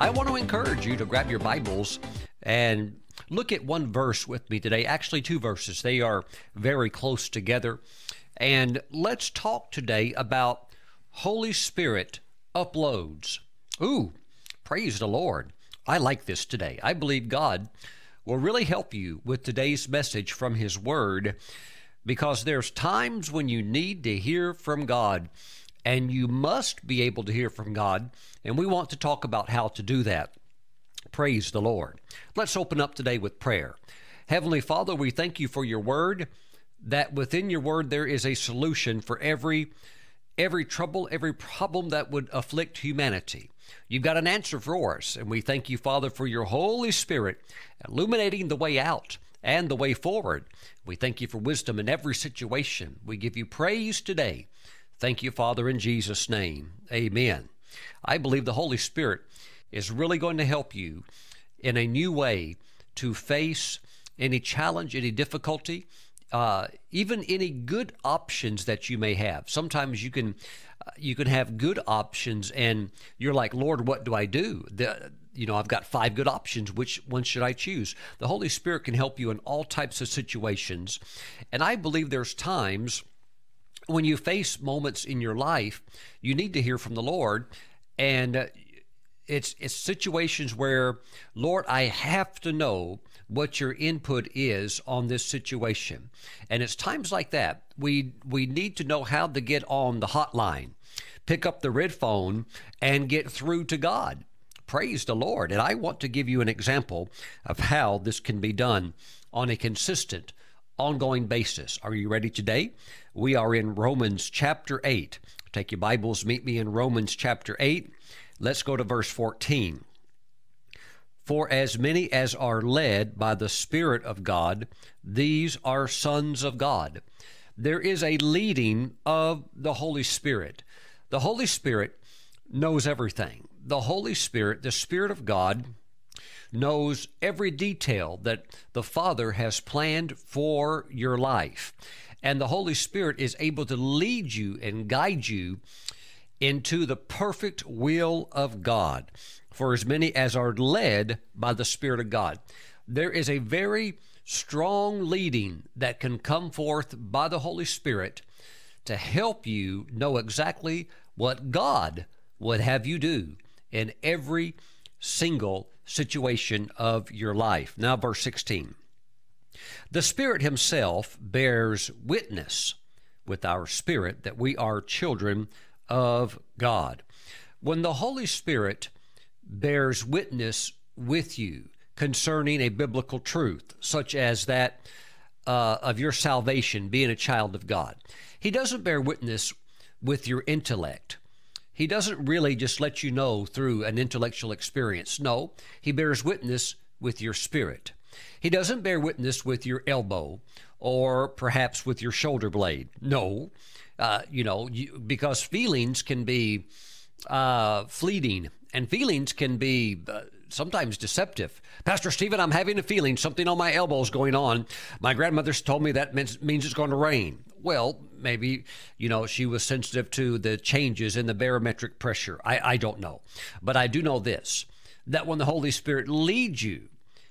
I want to encourage you to grab your Bibles and look at one verse with me today. Actually, two verses. They are very close together. And let's talk today about Holy Spirit uploads. Ooh, praise the Lord. I like this today. I believe God will really help you with today's message from His Word because there's times when you need to hear from God and you must be able to hear from God. And we want to talk about how to do that. Praise the Lord. Let's open up today with prayer. Heavenly Father, we thank you for your word, that within your word there is a solution for every every trouble, every problem that would afflict humanity. You've got an answer for us, and we thank you, Father, for your Holy Spirit illuminating the way out and the way forward. We thank you for wisdom in every situation. We give you praise today. Thank you, Father, in Jesus' name. Amen. I believe the Holy Spirit is really going to help you in a new way to face any challenge, any difficulty, uh, even any good options that you may have. Sometimes you can uh, you can have good options, and you're like, Lord, what do I do? The, you know, I've got five good options. Which one should I choose? The Holy Spirit can help you in all types of situations, and I believe there's times when you face moments in your life, you need to hear from the Lord, and uh, it's it's situations where, Lord, I have to know what your input is on this situation, and it's times like that we we need to know how to get on the hotline, pick up the red phone, and get through to God. Praise the Lord, and I want to give you an example of how this can be done on a consistent ongoing basis. Are you ready today? We are in Romans chapter 8. Take your Bibles, meet me in Romans chapter 8. Let's go to verse 14. For as many as are led by the Spirit of God, these are sons of God. There is a leading of the Holy Spirit. The Holy Spirit knows everything. The Holy Spirit, the Spirit of God, knows every detail that the Father has planned for your life. And the Holy Spirit is able to lead you and guide you into the perfect will of God for as many as are led by the Spirit of God. There is a very strong leading that can come forth by the Holy Spirit to help you know exactly what God would have you do in every single situation of your life. Now, verse 16. The Spirit Himself bears witness with our spirit that we are children of God. When the Holy Spirit bears witness with you concerning a biblical truth, such as that uh, of your salvation, being a child of God, He doesn't bear witness with your intellect. He doesn't really just let you know through an intellectual experience. No, he bears witness with your spirit. He doesn't bear witness with your elbow or perhaps with your shoulder blade. No, uh, you know, you, because feelings can be uh, fleeting and feelings can be uh, sometimes deceptive. Pastor Stephen, I'm having a feeling something on my elbow is going on. My grandmother's told me that means, means it's going to rain. Well, maybe, you know, she was sensitive to the changes in the barometric pressure. I, I don't know. But I do know this that when the Holy Spirit leads you,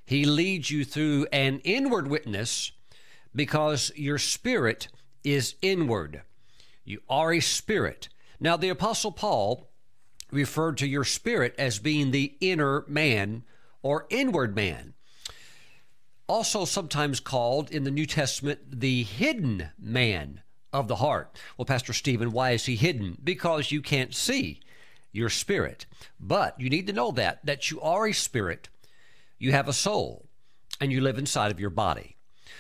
He leads you through an inward witness because your spirit is inward. You are a spirit. Now, the Apostle Paul referred to your spirit as being the inner man or inward man also sometimes called in the New Testament the hidden man of the heart. Well, Pastor Stephen, why is he hidden? Because you can't see your spirit. But you need to know that that you are a spirit, you have a soul, and you live inside of your body.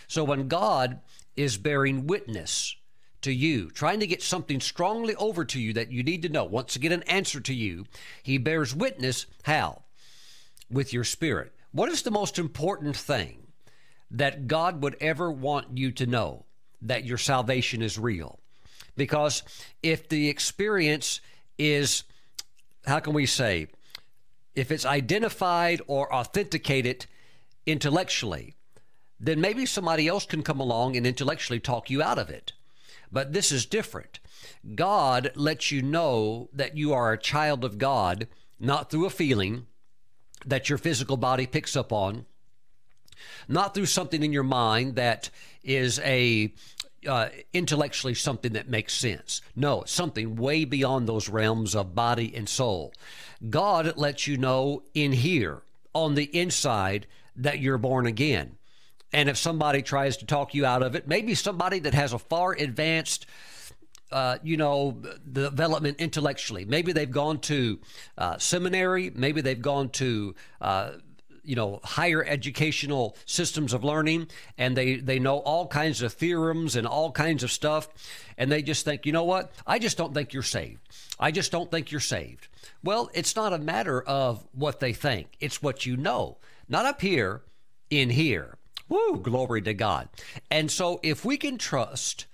So when God is bearing witness to you, trying to get something strongly over to you that you need to know, wants to get an answer to you, he bears witness how? With your spirit. What is the most important thing that God would ever want you to know that your salvation is real. Because if the experience is, how can we say, if it's identified or authenticated intellectually, then maybe somebody else can come along and intellectually talk you out of it. But this is different. God lets you know that you are a child of God, not through a feeling, that your physical body picks up on, not through something in your mind that is a uh, intellectually something that makes sense. No, something way beyond those realms of body and soul. God lets you know in here, on the inside, that you're born again. And if somebody tries to talk you out of it, maybe somebody that has a far advanced uh, you know, development intellectually. Maybe they've gone to uh, seminary. Maybe they've gone to uh, you know higher educational systems of learning and they they know all kinds of theorems and all kinds of stuff and they just think you know what i just don't think you're saved i just don't think you're saved well it's not a matter of what they think. It's what you know. Not up here in here. Woo glory to god. And so if we can trust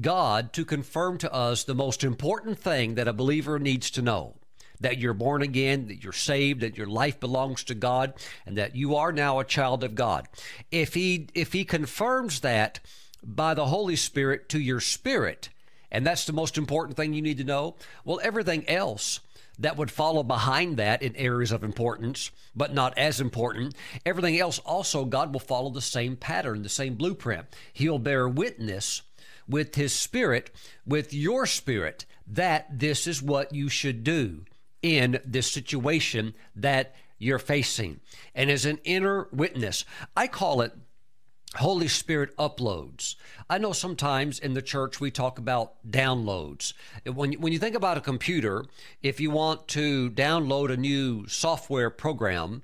God to confirm to us the most important thing that a believer needs to know that you're born again, that you're saved, that your life belongs to God, and that you are now a child of God. If he if he confirms that by the Holy Spirit to your spirit, and that's the most important thing you need to know, well everything else that would follow behind that in areas of importance, but not as important. Everything else also, God will follow the same pattern, the same blueprint. He'll bear witness with His Spirit, with your spirit, that this is what you should do in this situation that you're facing. And as an inner witness, I call it Holy Spirit uploads. I know sometimes in the church we talk about downloads. When, when you think about a computer, if you want to download a new software program,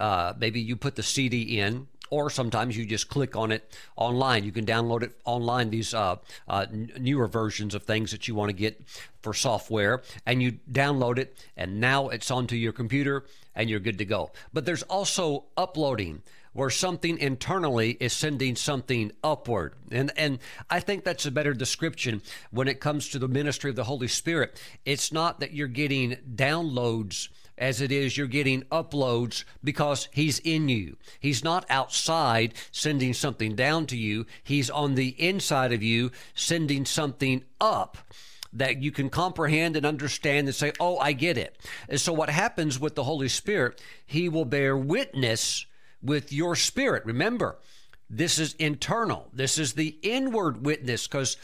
uh, maybe you put the CD in, or sometimes you just click on it online. You can download it online, these uh, uh, newer versions of things that you want to get for software, and you download it, and now it's onto your computer and you're good to go. But there's also uploading where something internally is sending something upward. And and I think that's a better description when it comes to the ministry of the Holy Spirit. It's not that you're getting downloads as it is you're getting uploads because he's in you. He's not outside sending something down to you, he's on the inside of you sending something up that you can comprehend and understand and say, Oh, I get it. And so, what happens with the Holy Spirit, He will bear witness with your spirit. Remember, this is internal, this is the inward witness because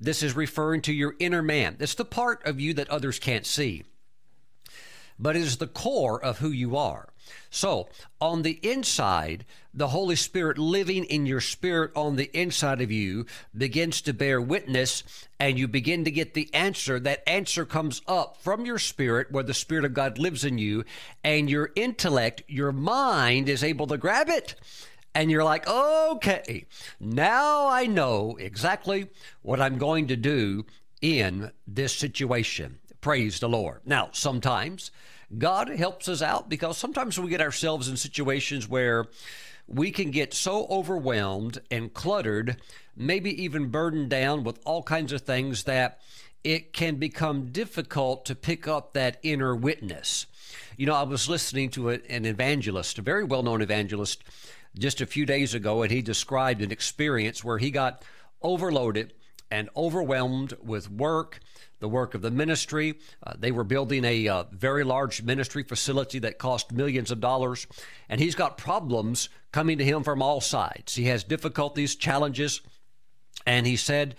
this is referring to your inner man. It's the part of you that others can't see but is the core of who you are. So, on the inside, the Holy Spirit living in your spirit on the inside of you begins to bear witness, and you begin to get the answer. That answer comes up from your spirit, where the Spirit of God lives in you, and your intellect, your mind is able to grab it. And you're like, okay, now I know exactly what I'm going to do in this situation. Praise the Lord. Now, sometimes God helps us out because sometimes we get ourselves in situations where we can get so overwhelmed and cluttered, maybe even burdened down with all kinds of things that it can become difficult to pick up that inner witness. You know, I was listening to an evangelist, a very well known evangelist, just a few days ago, and he described an experience where he got overloaded and overwhelmed with work, the work of the ministry. Uh, they were building a uh, very large ministry facility that cost millions of dollars, and he's got problems coming to him from all sides. He has difficulties, challenges, and he said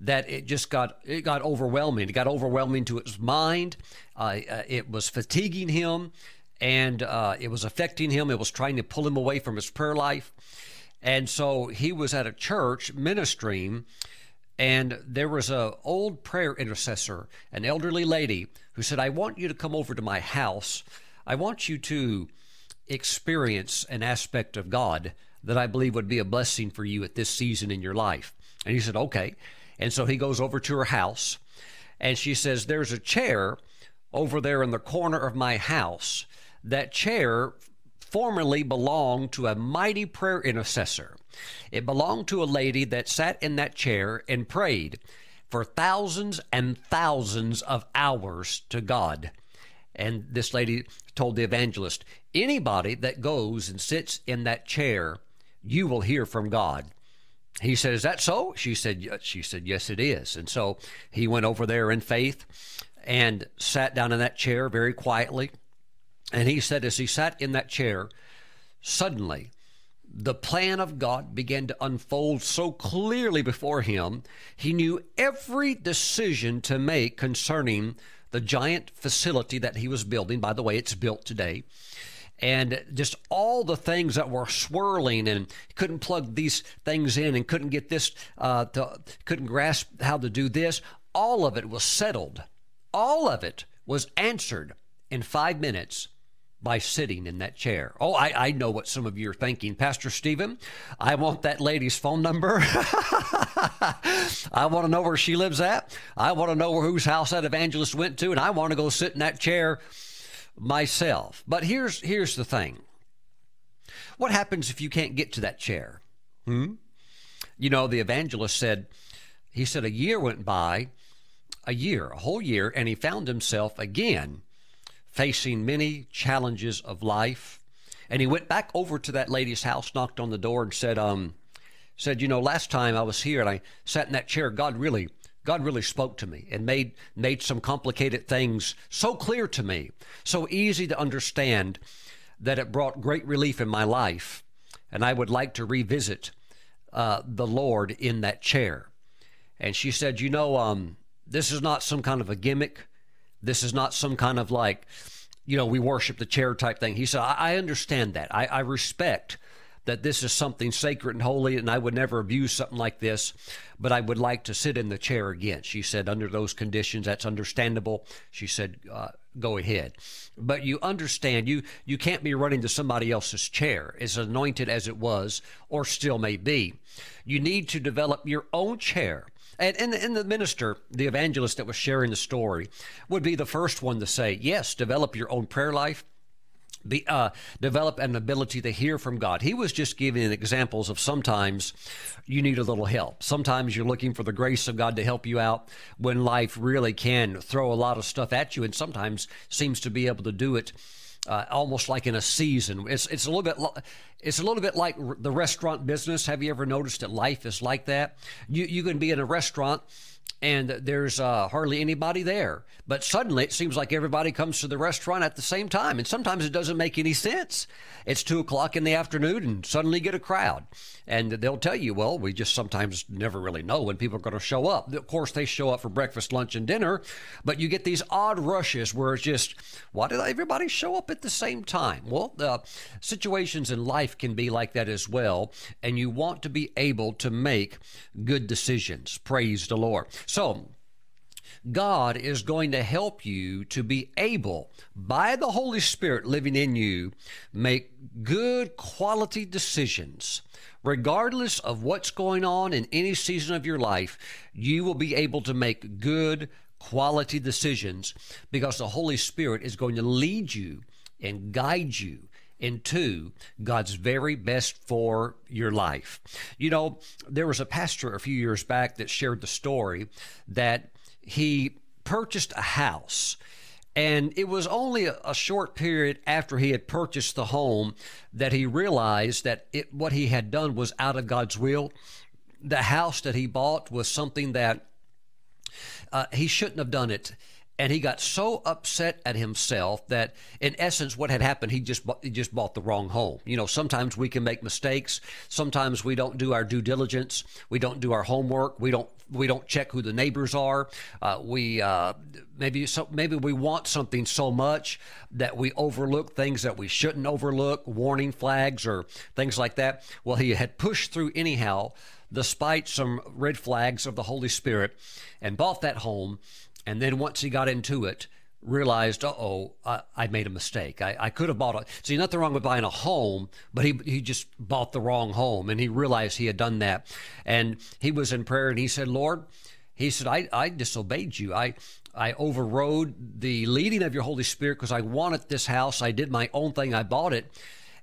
that it just got it got overwhelming. It got overwhelming to his mind. Uh, uh it was fatiguing him, and uh, it was affecting him. It was trying to pull him away from his prayer life. And so he was at a church ministering and there was a old prayer intercessor, an elderly lady, who said, I want you to come over to my house. I want you to experience an aspect of God that I believe would be a blessing for you at this season in your life. And he said, Okay. And so he goes over to her house, and she says, There's a chair over there in the corner of my house. That chair formerly belonged to a mighty prayer intercessor. It belonged to a lady that sat in that chair and prayed for thousands and thousands of hours to God. And this lady told the evangelist, anybody that goes and sits in that chair, you will hear from God. He said, "Is that so?" She said, "She said, yes, it is." And so he went over there in faith and sat down in that chair very quietly And he said, as he sat in that chair, suddenly the plan of God began to unfold so clearly before him. He knew every decision to make concerning the giant facility that he was building. By the way, it's built today. And just all the things that were swirling and couldn't plug these things in and couldn't get this, uh, to, couldn't grasp how to do this. All of it was settled. All of it was answered in five minutes by sitting in that chair. Oh, I, I know what some of you are thinking. Pastor Stephen, I want that lady's phone number. I want to know where she lives at. I want to know whose house that evangelist went to, and I want to go sit in that chair myself. But here's here's the thing. What happens if you can't get to that chair? Hmm? You know, the evangelist said, he said a year went by, a year, a whole year, and he found himself again facing many challenges of life. And he went back over to that lady's house, knocked on the door, and said, um, said, you know, last time I was here and I sat in that chair, God really, God really spoke to me and made made some complicated things so clear to me, so easy to understand that it brought great relief in my life. And I would like to revisit uh, the Lord in that chair. And she said, you know, um, this is not some kind of a gimmick. This is not some kind of like, you know, we worship the chair type thing. He said, I, I understand that. I, I respect that this is something sacred and holy, and I would never abuse something like this, but I would like to sit in the chair again. She said, under those conditions, that's understandable. She said, uh, go ahead. But you understand, you, you can't be running to somebody else's chair, as anointed as it was, or still may be. You need to develop your own chair and, and, and the minister, the evangelist that was sharing the story, would be the first one to say, yes, develop your own prayer life. Be, uh, develop an ability to hear from God. He was just giving examples of sometimes you need a little help. Sometimes you're looking for the grace of God to help you out when life really can throw a lot of stuff at you and sometimes seems to be able to do it uh, almost like in a season. It's it's a little bit it's a little bit like the restaurant business. Have you ever noticed that life is like that? You you can be in a restaurant and there's uh, hardly anybody there. But suddenly it seems like everybody comes to the restaurant at the same time. And sometimes it doesn't make any sense. It's two o'clock in the afternoon and suddenly get a crowd. And they'll tell you, well, we just sometimes never really know when people are going to show up. Of course, they show up for breakfast, lunch, and dinner, but you get these odd rushes where it's just, why did everybody show up at the same time? Well, the situations in life can be like that as well. And you want to be able to make good decisions. Praise the Lord. So, God is going to help you to be able, by the Holy Spirit living in you, make good quality decisions. Regardless of what's going on in any season of your life, you will be able to make good quality decisions because the Holy Spirit is going to lead you and guide you into God's very best for your life. You know, there was a pastor a few years back that shared the story that he purchased a house. And it was only a, a, short period after he had purchased the home that he realized that it, what he had done was out of God's will. The house that he bought was something that uh, he shouldn't have done it and he got so upset at himself that in essence what had happened he just bought, he just bought the wrong home. You know sometimes we can make mistakes. Sometimes we don't do our due diligence. We don't do our homework. We don't we don't check who the neighbors are. Uh, we uh, maybe so maybe we want something so much that we overlook things that we shouldn't overlook warning flags or things like that. Well he had pushed through anyhow despite some red flags of the holy spirit and bought that home and then once he got into it, realized, oh, I, I, made a mistake. I, I could have bought a. See, nothing wrong with buying a home, but he, he just bought the wrong home and he realized he had done that. And he was in prayer and he said, Lord, he said, I, I disobeyed you. I, I overrode the leading of your Holy Spirit because I wanted this house. I did my own thing. I bought it.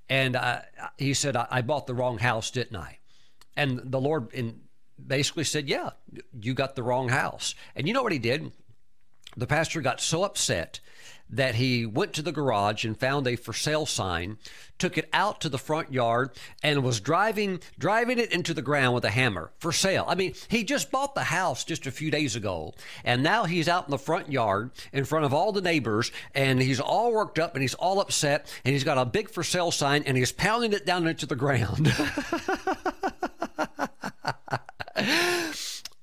And I, he said, I, I bought the wrong house, didn't I? And the Lord in, basically said, Yeah, you got the wrong house. And you know what he did? The pastor got so upset that he went to the garage and found a for sale sign, took it out to the front yard, and was driving driving it into the ground with a hammer for sale. I mean, he just bought the house just a few days ago, and now he's out in the front yard in front of all the neighbors, and he's all worked up and he's all upset, and he's got a big for sale sign, and he's pounding it down into the ground.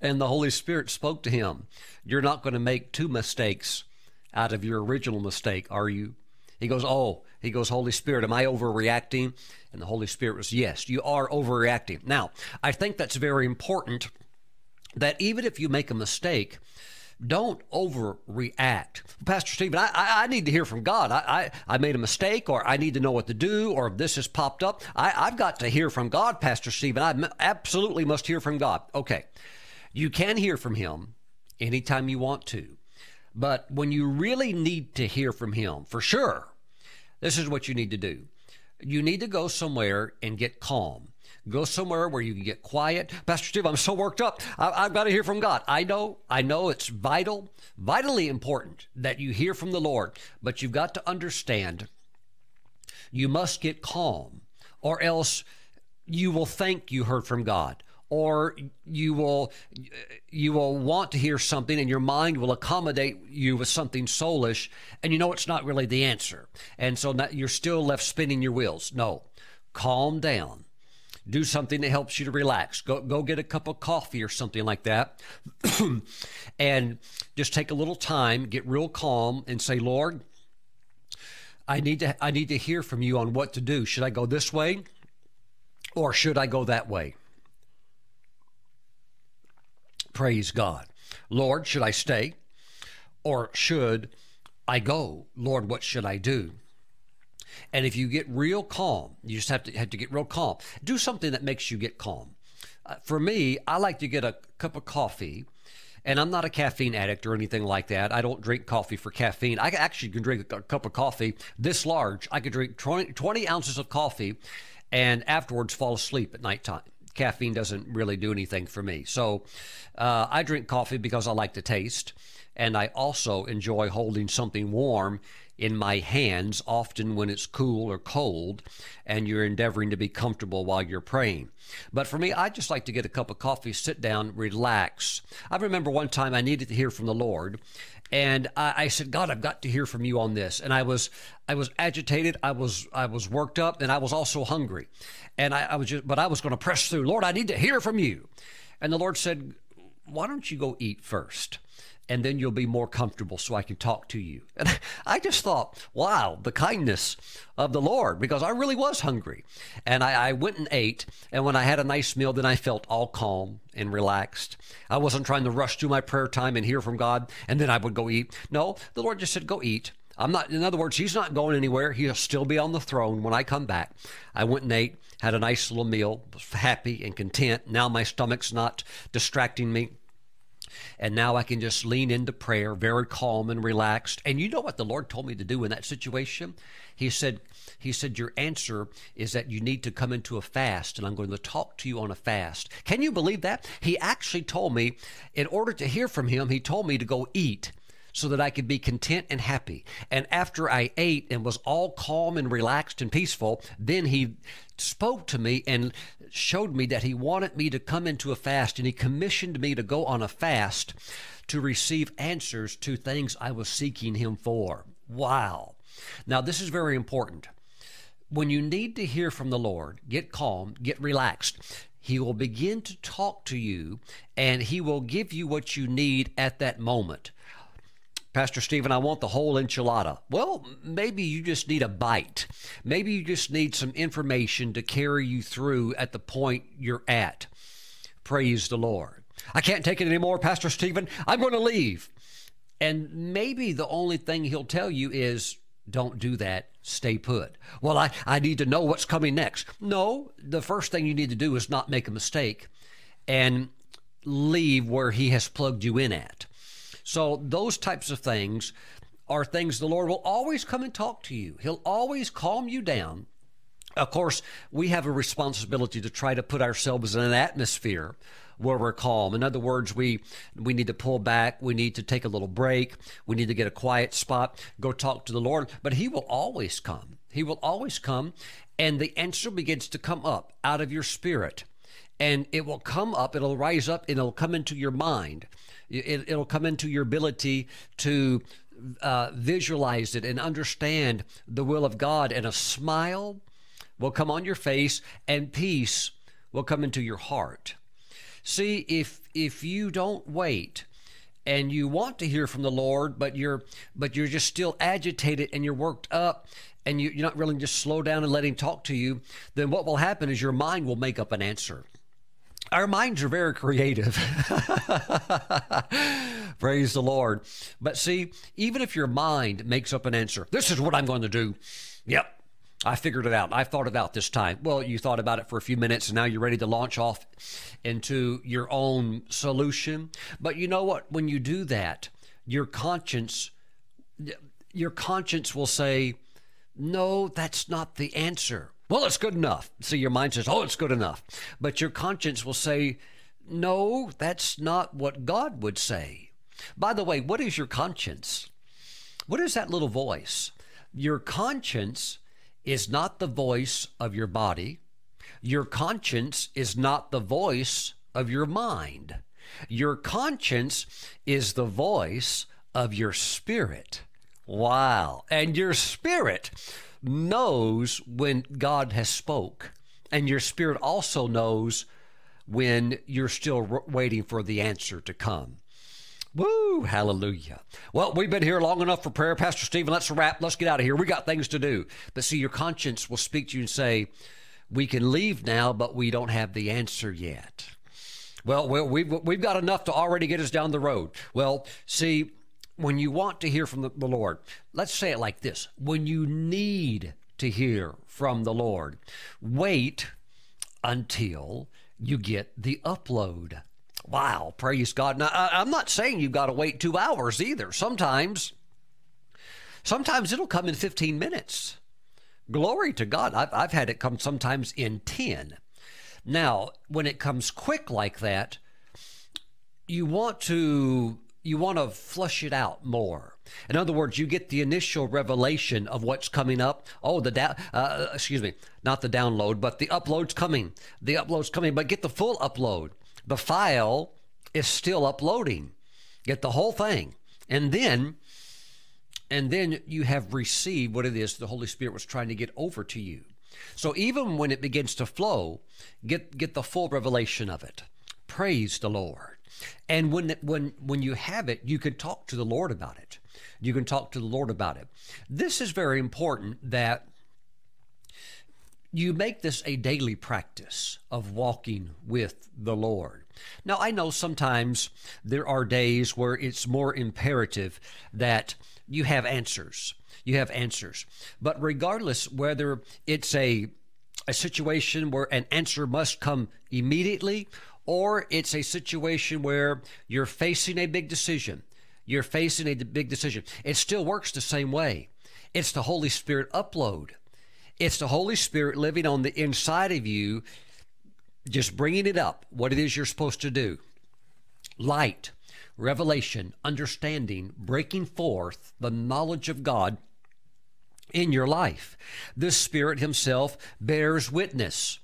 and the Holy Spirit spoke to him. You're not going to make two mistakes out of your original mistake, are you? He goes, Oh, he goes, Holy Spirit, am I overreacting? And the Holy Spirit was, Yes, you are overreacting. Now, I think that's very important that even if you make a mistake, don't overreact. Pastor Stephen, I, I, I, need to hear from God. I, I, I made a mistake, or I need to know what to do, or this has popped up. I, I've got to hear from God, Pastor Stephen. I absolutely must hear from God. Okay. You can hear from Him anytime you want to. But when you really need to hear from Him, for sure, this is what you need to do. You need to go somewhere and get calm. Go somewhere where you can get quiet. Pastor Steve, I'm so worked up. I, have got to hear from God. I know, I know it's vital, vitally important that you hear from the Lord, but you've got to understand you must get calm, or else you will think you heard from God or you will you will want to hear something and your mind will accommodate you with something soulish and you know it's not really the answer. And so you're still left spinning your wheels. No. Calm down. Do something that helps you to relax. Go go get a cup of coffee or something like that. And just take a little time get real calm and say lord i need to i need to hear from you on what to do. Should i go this way or should i go that way Praise God. Lord, should I stay or should I go? Lord, what should I do? And if you get real calm, you just have to have to get real calm. Do something that makes you get calm. Uh, for me, I like to get a cup of coffee, and I'm not a caffeine addict or anything like that. I don't drink coffee for caffeine. I actually can drink a cup of coffee this large. I could drink 20, 20 ounces of coffee, and afterwards fall asleep at nighttime caffeine doesn't really do anything for me. So uh, I drink coffee because I like the taste, and I also enjoy holding something warm in my hands, often when it's cool or cold, and you're endeavoring to be comfortable while you're praying. But for me, I just like to get a cup of coffee, sit down, relax. I remember one time I needed to hear from the Lord, and I, I, said, God, I've got to hear from you on this. And I was, I was agitated, I was, I was worked up, and I was also hungry. And I, I was just, but I was going to press through. Lord, I need to hear from you. And the Lord said, Why don't you go eat first? And then you'll be more comfortable so I can talk to you. And I just thought, wow, the kindness of the Lord, because I really was hungry. And I, I, went and ate. And when I had a nice meal, then I felt all calm and relaxed. I wasn't trying to rush through my prayer time and hear from God, and then I would go eat. No, the Lord just said, go eat. I'm not, in other words, he's not going anywhere. He'll still be on the throne when I come back. I went and ate, had a nice little meal, was happy and content. Now my stomach's not distracting me. And now I can just lean into prayer, very calm and relaxed. And you know what the Lord told me to do in that situation? He said, He said, Your answer is that you need to come into a fast, and I'm going to talk to you on a fast. Can you believe that? He actually told me, in order to hear from him, he told me to go eat so that I could be content and happy. And after I ate and was all calm and relaxed and peaceful, then he spoke to me and showed me that he wanted me to come into a fast and he commissioned me to go on a fast to receive answers to things I was seeking him for. Wow. Now, this is very important. When you need to hear from the Lord, get calm, get relaxed. He will begin to talk to you and he will give you what you need at that moment. Pastor Stephen, I want the whole enchilada. Well, maybe you just need a bite. Maybe you just need some information to carry you through at the point you're at. Praise the Lord. I can't take it anymore, Pastor Stephen. I'm going to leave. And maybe the only thing he'll tell you is don't do that. Stay put. Well, I, I need to know what's coming next. No, the first thing you need to do is not make a mistake and leave where he has plugged you in at. So those types of things are things the Lord will always come and talk to you. He'll always calm you down. Of course, we have a responsibility to try to put ourselves in an atmosphere where we're calm. In other words, we we need to pull back, we need to take a little break, we need to get a quiet spot, go talk to the Lord, but he will always come. He will always come and the answer begins to come up out of your spirit. And it will come up, it'll rise up, and it'll come into your mind. It, will come into your ability to uh, visualize it and understand the will of God, and a smile will come on your face, and peace will come into your heart. See, if if you don't wait and you want to hear from the Lord, but you're but you're just still agitated and you're worked up and you, you're not willing to just slow down and let him talk to you, then what will happen is your mind will make up an answer. Our minds are very creative. Praise the Lord. But see, even if your mind makes up an answer, this is what I'm going to do. Yep, I figured it out. I thought it out this time. Well, you thought about it for a few minutes and now you're ready to launch off into your own solution. But you know what? When you do that, your conscience your conscience will say, "No, that's not the answer." Well, it's good enough. See, your mind says, "Oh, it's good enough." But your conscience will say, "No, that's not what God would say." By the way, what is your conscience? What is that little voice? Your conscience is not the voice of your body. Your conscience is not the voice of your mind. Your conscience is the voice of your spirit. Wow. And your spirit knows when God has spoke. And your spirit also knows when you're still waiting for the answer to come. Woo, hallelujah. Well, we've been here long enough for prayer. Pastor Stephen, let's wrap. Let's get out of here. We got things to do. But see, your conscience will speak to you and say, we can leave now, but we don't have the answer yet. Well, we've, we've got enough to already get us down the road. Well, see, when you want to hear from the, the Lord, let's say it like this when you need to hear from the Lord, wait until you get the upload. Wow, praise God. Now, I'm not saying you've got to wait two hours either. Sometimes, sometimes it'll come in 15 minutes. Glory to God. I've, I've had it come sometimes in 10. Now, when it comes quick like that, you want to you want to flush it out more. In other words, you get the initial revelation of what's coming up. Oh, the da- uh, excuse me, not the download, but the upload's coming. The upload's coming, but get the full upload the file is still uploading. Get the whole thing. And then and then you have received what it is the Holy Spirit was trying to get over to you. So even when it begins to flow, get get the full revelation of it. Praise the Lord. And when when when you have it, you can talk to the Lord about it. You can talk to the Lord about it. This is very important that you make this a daily practice of walking with the Lord. Now, I know sometimes there are days where it's more imperative that you have answers. You have answers. But regardless whether it's a a situation where an answer must come immediately or it's a situation where you're facing a big decision. You're facing a big decision. It still works the same way. It's the Holy Spirit upload it's the Holy Spirit living on the inside of you, just bringing it up, what it is you're supposed to do. Light, revelation, understanding, breaking forth the knowledge of God in your life. The Spirit Himself bears witness.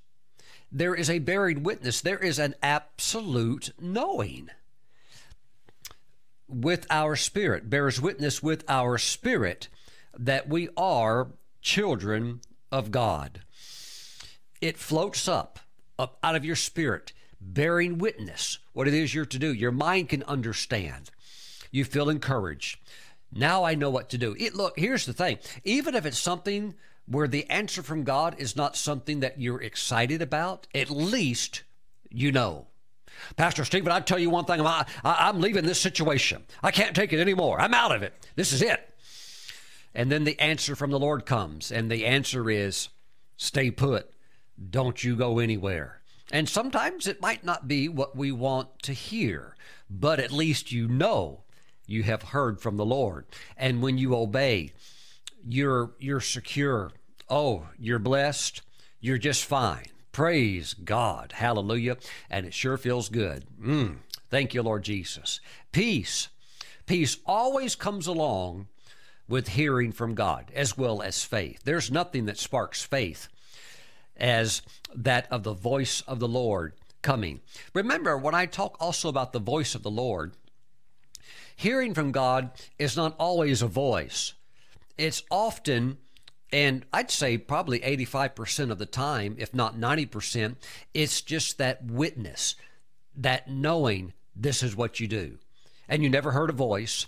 There is a bearing witness, there is an absolute knowing with our spirit, bears witness with our spirit that we are children of God. It floats up, up out of your spirit, bearing witness what it is you're to do. Your mind can understand. You feel encouraged. Now I know what to do. It, look, here's the thing. Even if it's something where the answer from God is not something that you're excited about, at least you know. Pastor Stephen, I tell you one thing, I, I'm leaving this situation. I can't take it anymore. I'm out of it. This is it. And then the answer from the Lord comes, and the answer is stay put. Don't you go anywhere. And sometimes it might not be what we want to hear, but at least you know you have heard from the Lord. And when you obey, you're you're secure. Oh, you're blessed. You're just fine. Praise God. Hallelujah. And it sure feels good. Mm. Thank you, Lord Jesus. Peace. Peace always comes along with hearing from God as well as faith. There's nothing that sparks faith as that of the voice of the Lord coming. Remember, when I talk also about the voice of the Lord, hearing from God is not always a voice. It's often, and I'd say probably 85% of the time, if not 90%, it's just that witness, that knowing this is what you do. And you never heard a voice,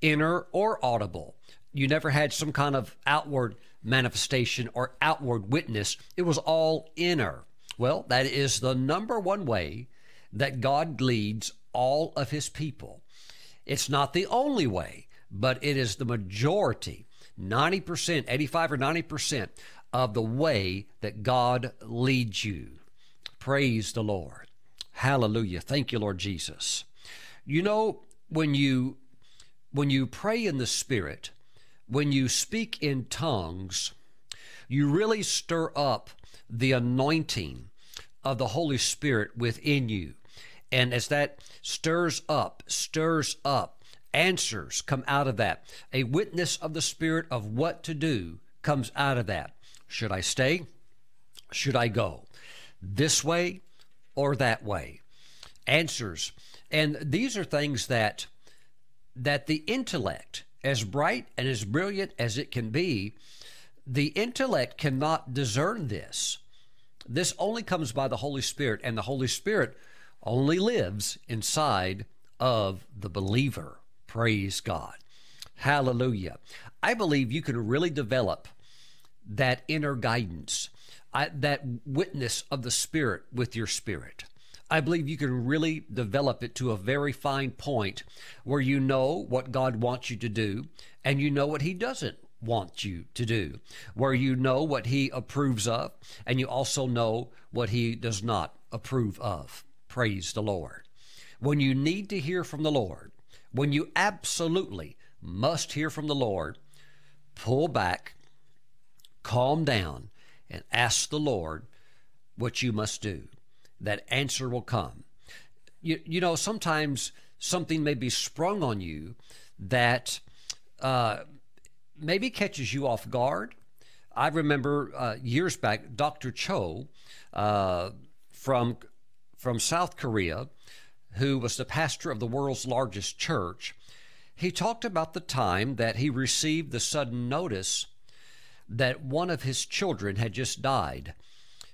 inner or audible. You never had some kind of outward manifestation or outward witness. It was all inner. Well, that is the number one way that God leads all of his people. It's not the only way, but it is the majority 90%, 85 or 90% of the way that God leads you. Praise the Lord. Hallelujah. Thank you, Lord Jesus. You know, when you when you pray in the spirit, when you speak in tongues, you really stir up the anointing of the Holy Spirit within you. And as that stirs up, stirs up, answers come out of that. A witness of the Spirit of what to do comes out of that. Should I stay? Should I go? This way or that way? Answers. And these are things that that the intellect, as bright and as brilliant as it can be, the intellect cannot discern this. This only comes by the Holy Spirit, and the Holy Spirit only lives inside of the believer. Praise God. Hallelujah. I believe you can really develop that inner guidance, I, that witness of the Spirit with your spirit. I believe you can really develop it to a very fine point where you know what God wants you to do and you know what He doesn't want you to do, where you know what He approves of and you also know what He does not approve of. Praise the Lord. When you need to hear from the Lord, when you absolutely must hear from the Lord, pull back, calm down, and ask the Lord what you must do. That answer will come. You, you know, sometimes something may be sprung on you that uh, maybe catches you off guard. I remember uh, years back, Dr. Cho uh, from from South Korea, who was the pastor of the world's largest church, he talked about the time that he received the sudden notice that one of his children had just died.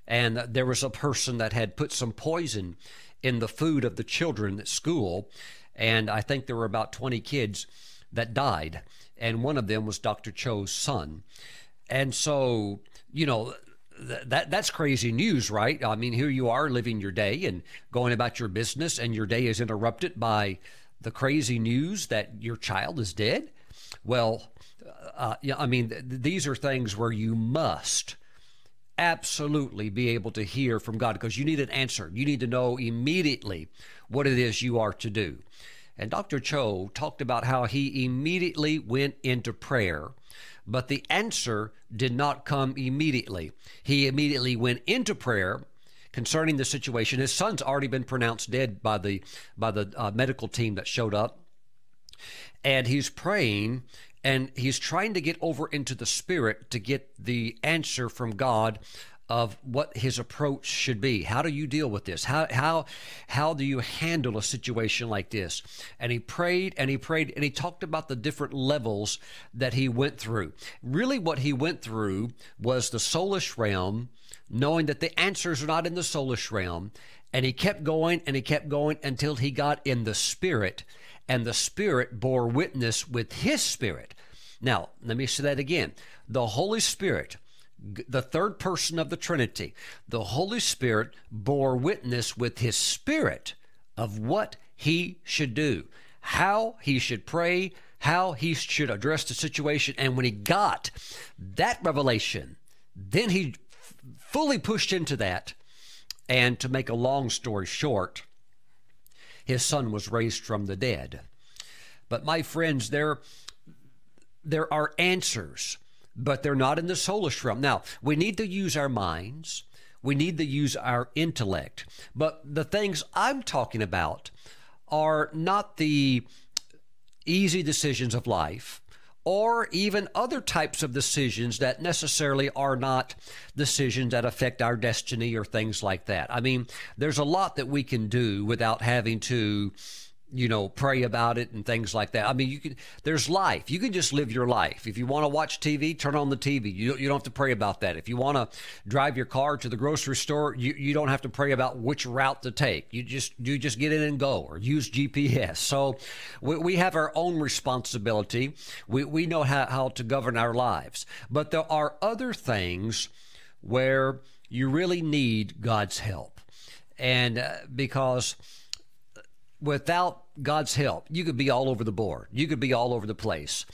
And there was a person that had put some poison in the food of the children at school. And I think there were about 20 kids that died. And one of them was Dr. Cho's son. And so, you know, that that's crazy news, right? I mean, here you are living your day and going about your business, and your day is interrupted by the crazy news that your child is dead. Well, uh, yeah, I mean, th- these are things where you must absolutely be able to hear from God because you need an answer. You need to know immediately what it is you are to do. And Dr. Cho talked about how he immediately went into prayer but the answer did not come immediately. He immediately went into prayer concerning the situation. His son's already been pronounced dead by the by the uh, medical team that showed up, and he's praying and he's trying to get over into the spirit to get the answer from God of what his approach should be. How do you deal with this? How how how do you handle a situation like this? And he prayed and he prayed and he talked about the different levels that he went through. Really what he went through was the soulish realm, knowing that the answers are not in the soulish realm, and he kept going and he kept going until he got in the spirit and the spirit bore witness with his spirit. Now, let me say that again. The Holy Spirit the third person of the Trinity, the Holy Spirit bore witness with his spirit of what he should do, how he should pray, how he should address the situation. And when he got that revelation, then he f- fully pushed into that. And to make a long story short, his son was raised from the dead. But my friends, there, there are answers but they're not in the soulish realm. Now, we need to use our minds. We need to use our intellect. But the things I'm talking about are not the easy decisions of life or even other types of decisions that necessarily are not decisions that affect our destiny or things like that. I mean, there's a lot that we can do without having to you know, pray about it and things like that. I mean, you can. There's life. You can just live your life. If you want to watch TV, turn on the TV. You you don't have to pray about that. If you want to drive your car to the grocery store, you, you don't have to pray about which route to take. You just you just get in and go or use GPS. So we, we have our own responsibility. We we know how, how to govern our lives. But there are other things where you really need God's help, and uh, because without God's help, you could be all over the board. You could be all over the place.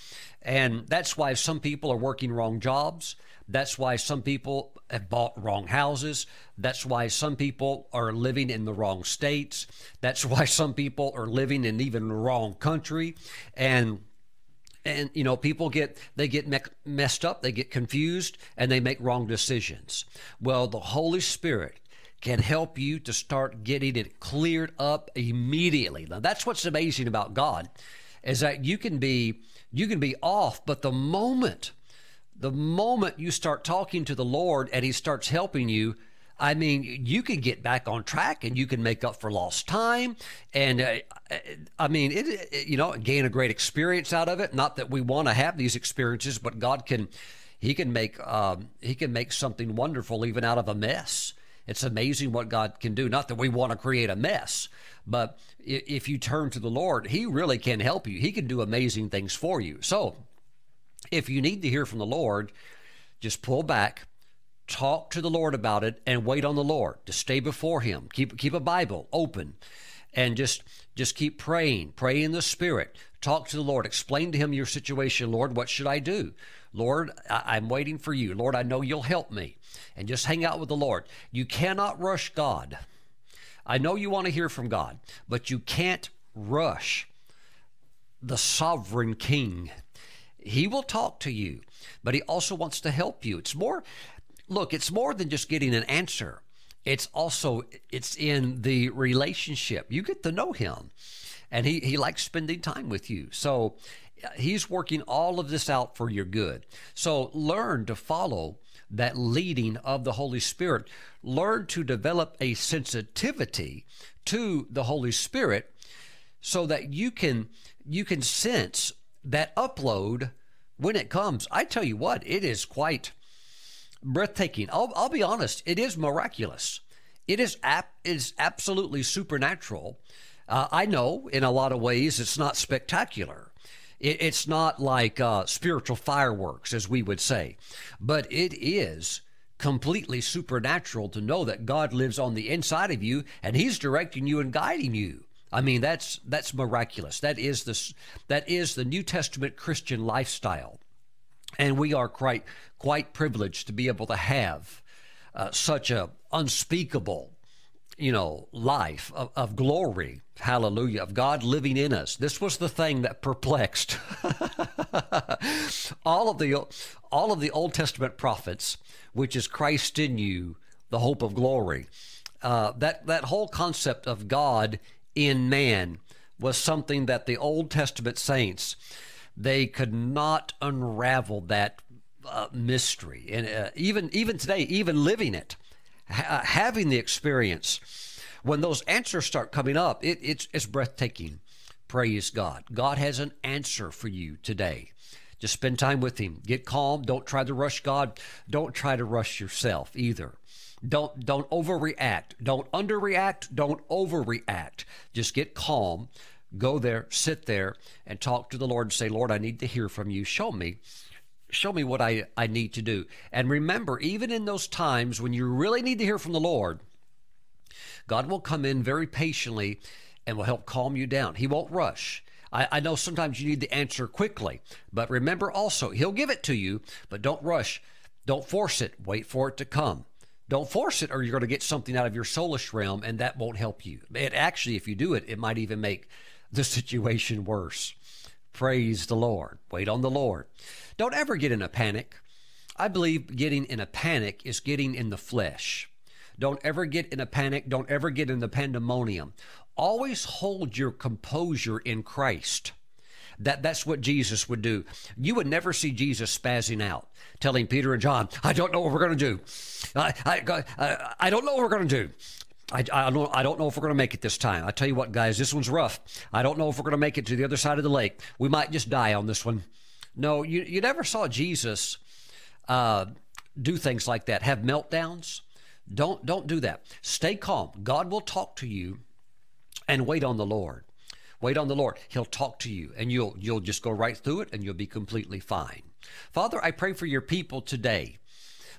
And that's why some people are working wrong jobs. That's why some people have bought wrong houses. That's why some people are living in the wrong states. That's why some people are living in even the wrong country. And and you know people get they get me- messed up they get confused and they make wrong decisions well the holy spirit can help you to start getting it cleared up immediately. Now that's what's amazing about God is that you can be you can be off, but the moment the moment you start talking to the Lord and he starts helping you, I mean, you can get back on track and you can make up for lost time. And uh, I mean, it, it, you know, gain a great experience out of it. Not that we want to have these experiences, but God can, He can make, um, He can make something wonderful even out of a mess. It's amazing what God can do. Not that we want to create a mess, but if you turn to the Lord, He really can help you. He can do amazing things for you. So, if you need to hear from the Lord, just pull back, talk to the Lord about it, and wait on the Lord. To stay before Him. Keep keep a Bible open, and just just keep praying. Pray in the Spirit. Talk to the Lord. Explain to Him your situation. Lord, what should I do? Lord, I- I'm waiting for you. Lord, I know you'll help me and just hang out with the Lord. You cannot rush God. I know you want to hear from God, but you can't rush the sovereign king. He will talk to you, but he also wants to help you. It's more look, it's more than just getting an answer. It's also it's in the relationship. You get to know him. And he, he likes spending time with you. So he's working all of this out for your good. So learn to follow that leading of the Holy Spirit. Learn to develop a sensitivity to the Holy Spirit so that you can you can sense that upload when it comes. I tell you what, it is quite breathtaking. I'll, I'll be honest, it is miraculous. It is ap- is absolutely supernatural. Uh, I know in a lot of ways it's not spectacular. It, it's not like uh, spiritual fireworks, as we would say, but it is completely supernatural to know that God lives on the inside of you and He's directing you and guiding you. I mean, that's that's miraculous. That is the that is the New Testament Christian lifestyle, and we are quite quite privileged to be able to have uh, such a unspeakable you know, life of, of, glory, hallelujah, of God living in us. This was the thing that perplexed all of the all of the Old Testament prophets, which is Christ in you, the hope of glory. Uh, that that whole concept of God in man was something that the Old Testament saints they could not unravel that uh, mystery, and uh, even even today, even living it ha- uh, having the experience, when those answers start coming up, it, it's, it's breathtaking. Praise God. God has an answer for you today. Just spend time with Him. Get calm. Don't try to rush God. Don't try to rush yourself either. Don't don't overreact. Don't underreact. Don't overreact. Just get calm. Go there, sit there, and talk to the Lord and say, Lord, I need to hear from you. Show me show me what I, I need to do. And remember, even in those times when you really need to hear from the Lord, God will come in very patiently and will help calm you down. He won't rush. I, I know sometimes you need the answer quickly, but remember also, He'll give it to you, but don't rush. Don't force it. Wait for it to come. Don't force it, or you're going to get something out of your soulish realm, and that won't help you. It actually, if you do it, it might even make the situation worse. Praise the Lord. Wait on the Lord. Don't ever get in a panic. I believe getting in a panic is getting in the flesh. Don't ever get in a panic. Don't ever get in the pandemonium. Always hold your composure in Christ. That, that's what Jesus would do. You would never see Jesus spazzing out, telling Peter and John, I don't know what we're going to do. I, I, I, I don't know what we're going to do. I, I, don't, I don't know if we're going to make it this time. I tell you what, guys, this one's rough. I don't know if we're going to make it to the other side of the lake. We might just die on this one. No, you, you never saw Jesus uh, do things like that, have meltdowns. Don't, don't do that. Stay calm. God will talk to you and wait on the Lord. Wait on the Lord. He'll talk to you and you'll you'll just go right through it and you'll be completely fine. Father, I pray for your people today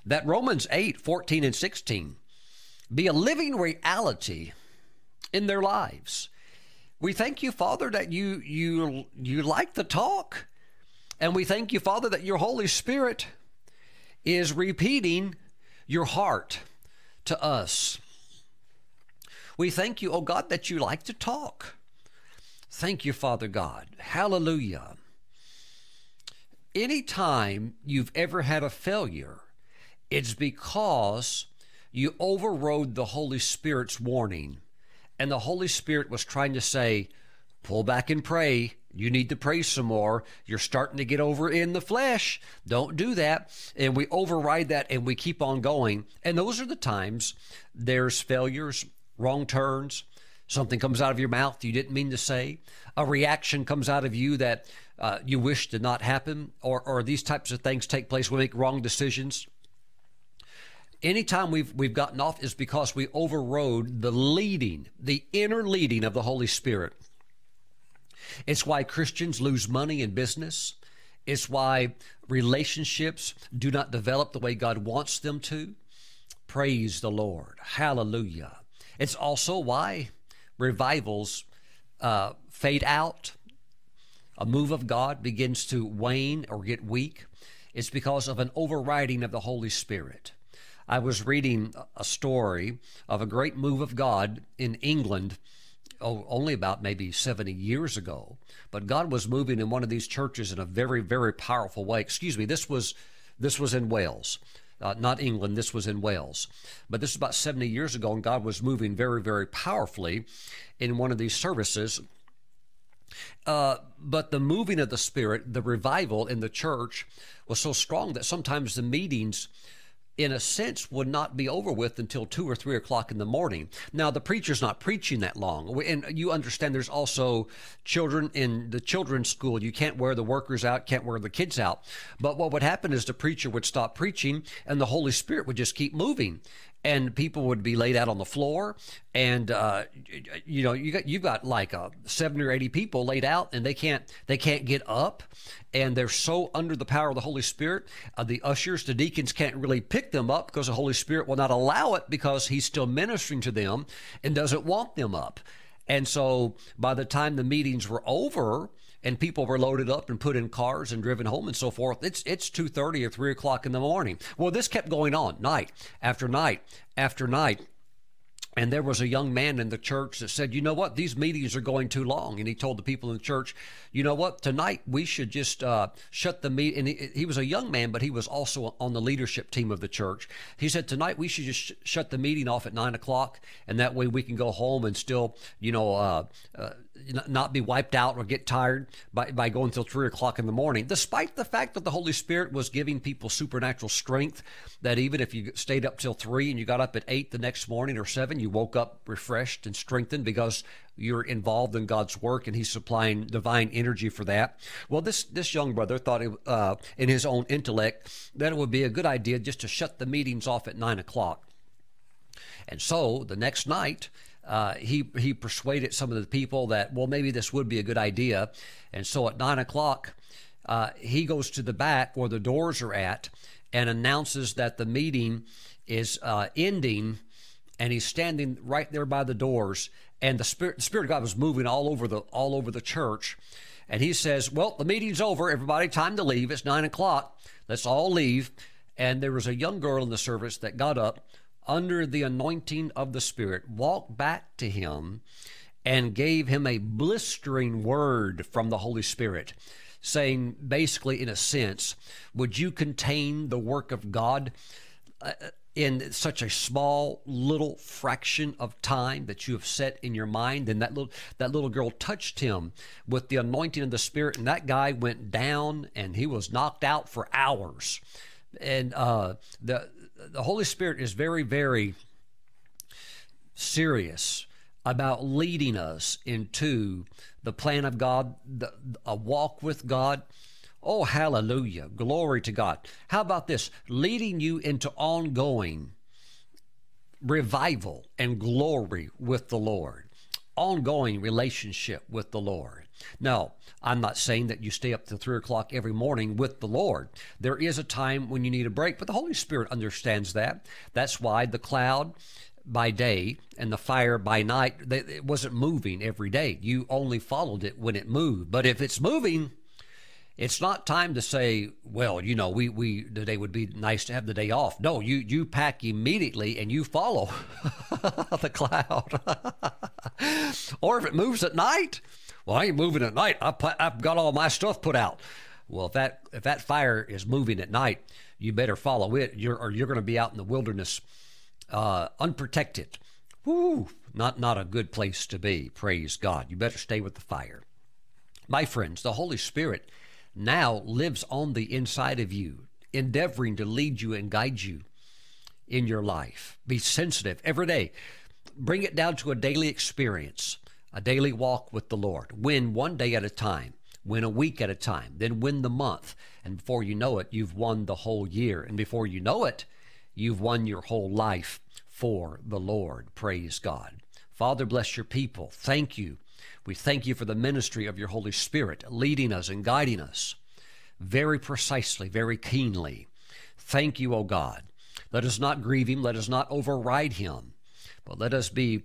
that Romans 8, 14 and 16 be a living reality in their lives. We thank you, Father, that you you you like the talk. And we thank you, Father, that your Holy Spirit is repeating your heart to us. We thank you, oh God, that you like to talk. Thank you, Father God. Hallelujah. Anytime you've ever had a failure, it's because you overrode the Holy Spirit's warning. And the Holy Spirit was trying to say, pull back and pray. You need to pray some more. You're starting to get over in the flesh. Don't do that. And we override that and we keep on going. And those are the times there's failures, wrong turns, something comes out of your mouth you didn't mean to say, a reaction comes out of you that uh, you wish did not happen, or, or these types of things take place. We make wrong decisions. Anytime we've we've gotten off is because we overrode the leading, the inner leading of the Holy Spirit. It's why Christians lose money in business. It's why relationships do not develop the way God wants them to. Praise the Lord. Hallelujah. It's also why revivals uh, fade out, a move of God begins to wane or get weak. It's because of an overriding of the Holy Spirit. I was reading a story of a great move of God in England oh, only about maybe 70 years ago. But God was moving in one of these churches in a very, very powerful way. Excuse me, this was this was in Wales uh, not England, this was in Wales. But this is about 70 years ago, and God was moving very, very powerfully in one of these services. Uh, but the moving of the Spirit, the revival in the church was so strong that sometimes the meetings in a sense, would not be over with until two or three o'clock in the morning. Now, the preacher's not preaching that long. And you understand there's also children in the children's school. You can't wear the workers out, can't wear the kids out. But what would happen is the preacher would stop preaching and the Holy Spirit would just keep moving and people would be laid out on the floor and uh, you know you got you've got like uh, 70 or 80 people laid out and they can't they can't get up and they're so under the power of the holy spirit uh, the ushers the deacons can't really pick them up because the holy spirit will not allow it because he's still ministering to them and doesn't want them up. And so by the time the meetings were over and people were loaded up and put in cars and driven home and so forth. It's it's two thirty or three o'clock in the morning. Well, this kept going on night after night after night. And there was a young man in the church that said, You know what? These meetings are going too long. And he told the people in the church, You know what? Tonight we should just uh, shut the meeting. And he, he, was a young man, but he was also on the leadership team of the church. He said, Tonight we should just sh- shut the meeting off at nine o'clock. And that way we can go home and still, you know, uh, uh, not be wiped out or get tired by, by going till three o'clock in the morning, despite the fact that the Holy Spirit was giving people supernatural strength. That even if you stayed up till three and you got up at eight the next morning or seven, you woke up refreshed and strengthened because you're involved in God's work and He's supplying divine energy for that. Well, this this young brother thought, uh, in his own intellect, that it would be a good idea just to shut the meetings off at nine o'clock. And so the next night, uh, he he persuaded some of the people that well maybe this would be a good idea, and so at nine o'clock uh, he goes to the back where the doors are at and announces that the meeting is uh, ending, and he's standing right there by the doors, and the spirit the spirit of God was moving all over the all over the church, and he says, "Well, the meeting's over. Everybody, time to leave. It's nine o'clock. Let's all leave." And there was a young girl in the service that got up under the anointing of the Spirit, walked back to him and gave him a blistering word from the Holy Spirit, saying, basically, in a sense, would you contain the work of God? Uh, in such a small little fraction of time that you have set in your mind then that little that little girl touched him with the anointing of the spirit and that guy went down and he was knocked out for hours and uh, the the holy spirit is very very serious about leading us into the plan of god the, a walk with god Oh, hallelujah. Glory to God. How about this? Leading you into ongoing revival and glory with the Lord, ongoing relationship with the Lord. Now, I'm not saying that you stay up to three o'clock every morning with the Lord. There is a time when you need a break, but the Holy Spirit understands that. That's why the cloud by day and the fire by night, it wasn't moving every day. You only followed it when it moved. But if it's moving, it's not time to say, well, you know, we, we today would be nice to have the day off. No, you you pack immediately and you follow the cloud. or if it moves at night, well, I ain't moving at night. I I've got all my stuff put out. Well, if that if that fire is moving at night, you better follow it. You're or you're going to be out in the wilderness, uh, unprotected. Woo! Not not a good place to be. Praise God. You better stay with the fire. My friends, the Holy Spirit now lives on the inside of you, endeavoring to lead you and guide you in your life. Be sensitive every day. Bring it down to a daily experience, a daily walk with the Lord. Win one day at a time, win a week at a time, then win the month. And before you know it, you've won the whole year. And before you know it, you've won your whole life for the Lord. Praise God. Father, bless your people. Thank you we thank you for the ministry of your Holy Spirit leading us and guiding us very precisely, very keenly. Thank you, O God. Let us not grieve him, let us not override him, but let us be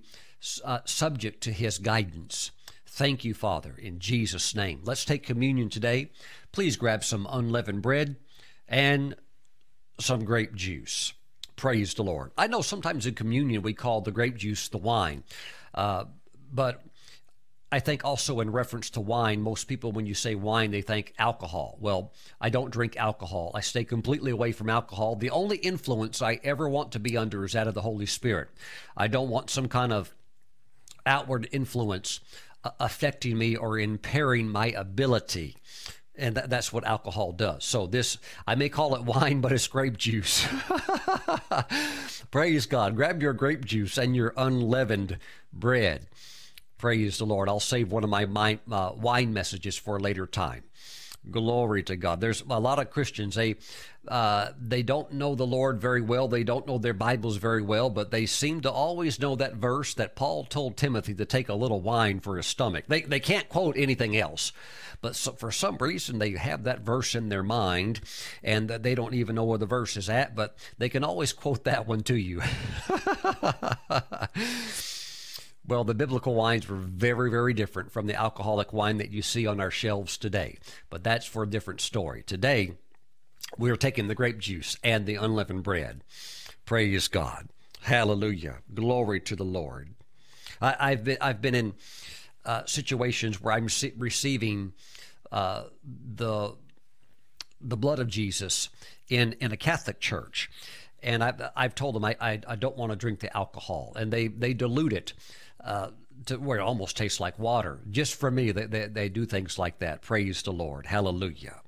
uh, subject to his guidance. Thank you, Father, in Jesus' name. Let's take communion today. Please grab some unleavened bread and some grape juice. Praise the Lord. I know sometimes in communion we call the grape juice the wine, uh, but I think also in reference to wine, most people, when you say wine, they think alcohol. Well, I don't drink alcohol. I stay completely away from alcohol. The only influence I ever want to be under is that of the Holy Spirit. I don't want some kind of outward influence uh, affecting me or impairing my ability. And that, that's what alcohol does. So, this, I may call it wine, but it's grape juice. Praise God. Grab your grape juice and your unleavened bread. Praise the Lord. I'll save one of my, my uh, wine messages for a later time. Glory to God. There's a lot of Christians. They uh, they don't know the Lord very well. They don't know their Bibles very well, but they seem to always know that verse that Paul told Timothy to take a little wine for his stomach. They they can't quote anything else, but so, for some reason they have that verse in their mind, and they don't even know where the verse is at, but they can always quote that one to you. Well, the biblical wines were very, very different from the alcoholic wine that you see on our shelves today. But that's for a different story. Today, we are taking the grape juice and the unleavened bread. Praise God. Hallelujah. Glory to the Lord. I, have been, I've been in uh, situations where I'm receiving uh, the, the blood of Jesus in, in a Catholic church. And I've, I've told them I, I, I don't want to drink the alcohol, and they, they dilute it uh, to where it almost tastes like water. Just for me, they, they, they do things like that. Praise the Lord. Hallelujah.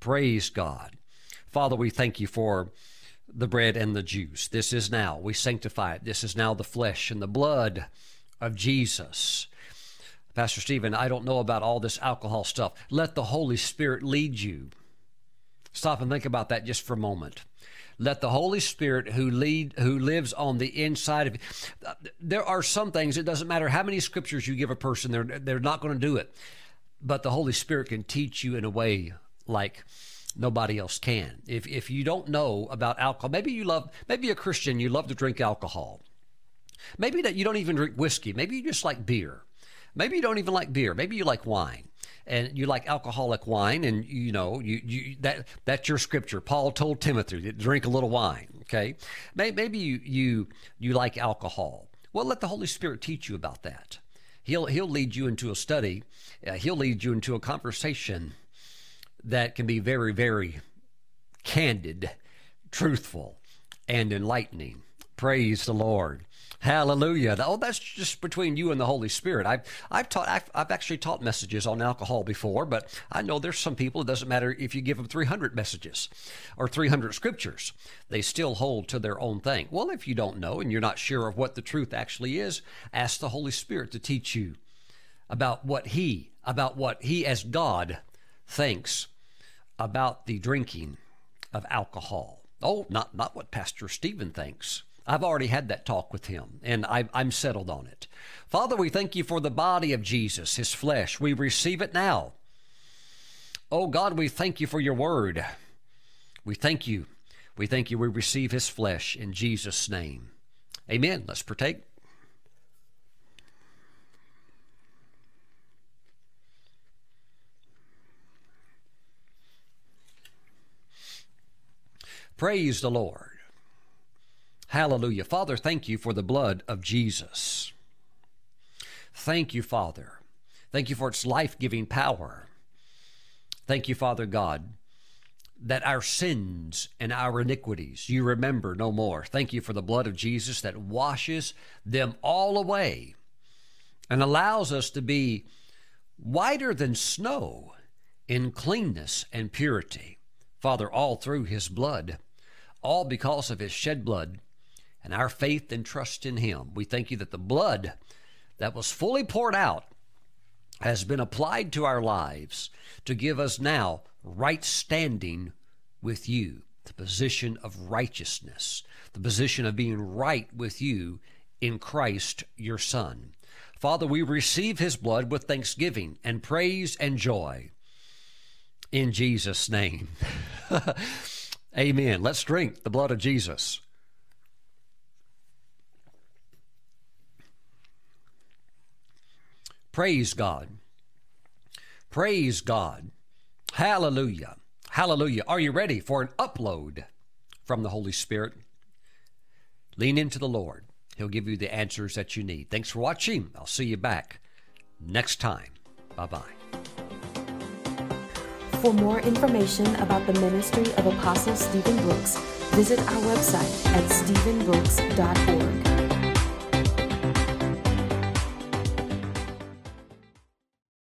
Praise God. Father, we thank you for the bread and the juice. This is now, we sanctify it. This is now the flesh and the blood of Jesus. Pastor Stephen, I don't know about all this alcohol stuff. Let the Holy Spirit lead you. Stop and think about that just for a moment. Let the Holy Spirit who lead who lives on the inside of you. Uh, there are some things it doesn't matter how many scriptures you give a person, they're they're not going to do it. But the Holy Spirit can teach you in a way like nobody else can. If if you don't know about alcohol, maybe you love maybe a Christian, you love to drink alcohol. Maybe that you don't even drink whiskey. Maybe you just like beer. Maybe you don't even like beer. Maybe you like wine and you like alcoholic wine, and you know you, you that that's your scripture. Paul told Timothy to drink a little wine. Okay, maybe you you you like alcohol. Well, let the Holy Spirit teach you about that. He'll he'll lead you into a study. Uh, he'll lead you into a conversation that can be very very candid, truthful, and enlightening. Praise the Lord. Hallelujah. Oh, that's just between you and the Holy Spirit. I've, I've taught, I've, I've actually taught messages on alcohol before, but I know there's some people, it doesn't matter if you give them 300 messages or 300 scriptures, they still hold to their own thing. Well, if you don't know and you're not sure of what the truth actually is, ask the Holy Spirit to teach you about what He, about what He as God thinks about the drinking of alcohol. Oh, not, not what Pastor Stephen thinks. I've already had that talk with him, and I, am settled on it. Father, we thank you for the body of Jesus, his flesh. We receive it now. Oh God, we thank you for your word. We thank you. We thank you. We receive his flesh in Jesus' name. Amen. Let's partake. Praise the Lord. Hallelujah. Father, thank you for the blood of Jesus. Thank you, Father. Thank you for its life giving power. Thank you, Father God, that our sins and our iniquities you remember no more. Thank you for the blood of Jesus that washes them all away and allows us to be whiter than snow in cleanness and purity. Father, all through his blood, all because of his shed blood and our faith and trust in Him. We thank you that the blood that was fully poured out has been applied to our lives to give us now right standing with you, the position of righteousness, the position of being right with you in Christ your Son. Father, we receive His blood with thanksgiving and praise and joy. In Jesus' name. Amen. Let's drink the blood of Jesus. Praise God. Praise God. Hallelujah. Hallelujah. Are you ready for an upload from the Holy Spirit? Lean into the Lord. He'll give you the answers that you need. Thanks for watching. I'll see you back next time. Bye bye. For more information about the ministry of Apostle Stephen Brooks, visit our website at stephenbrooks.org.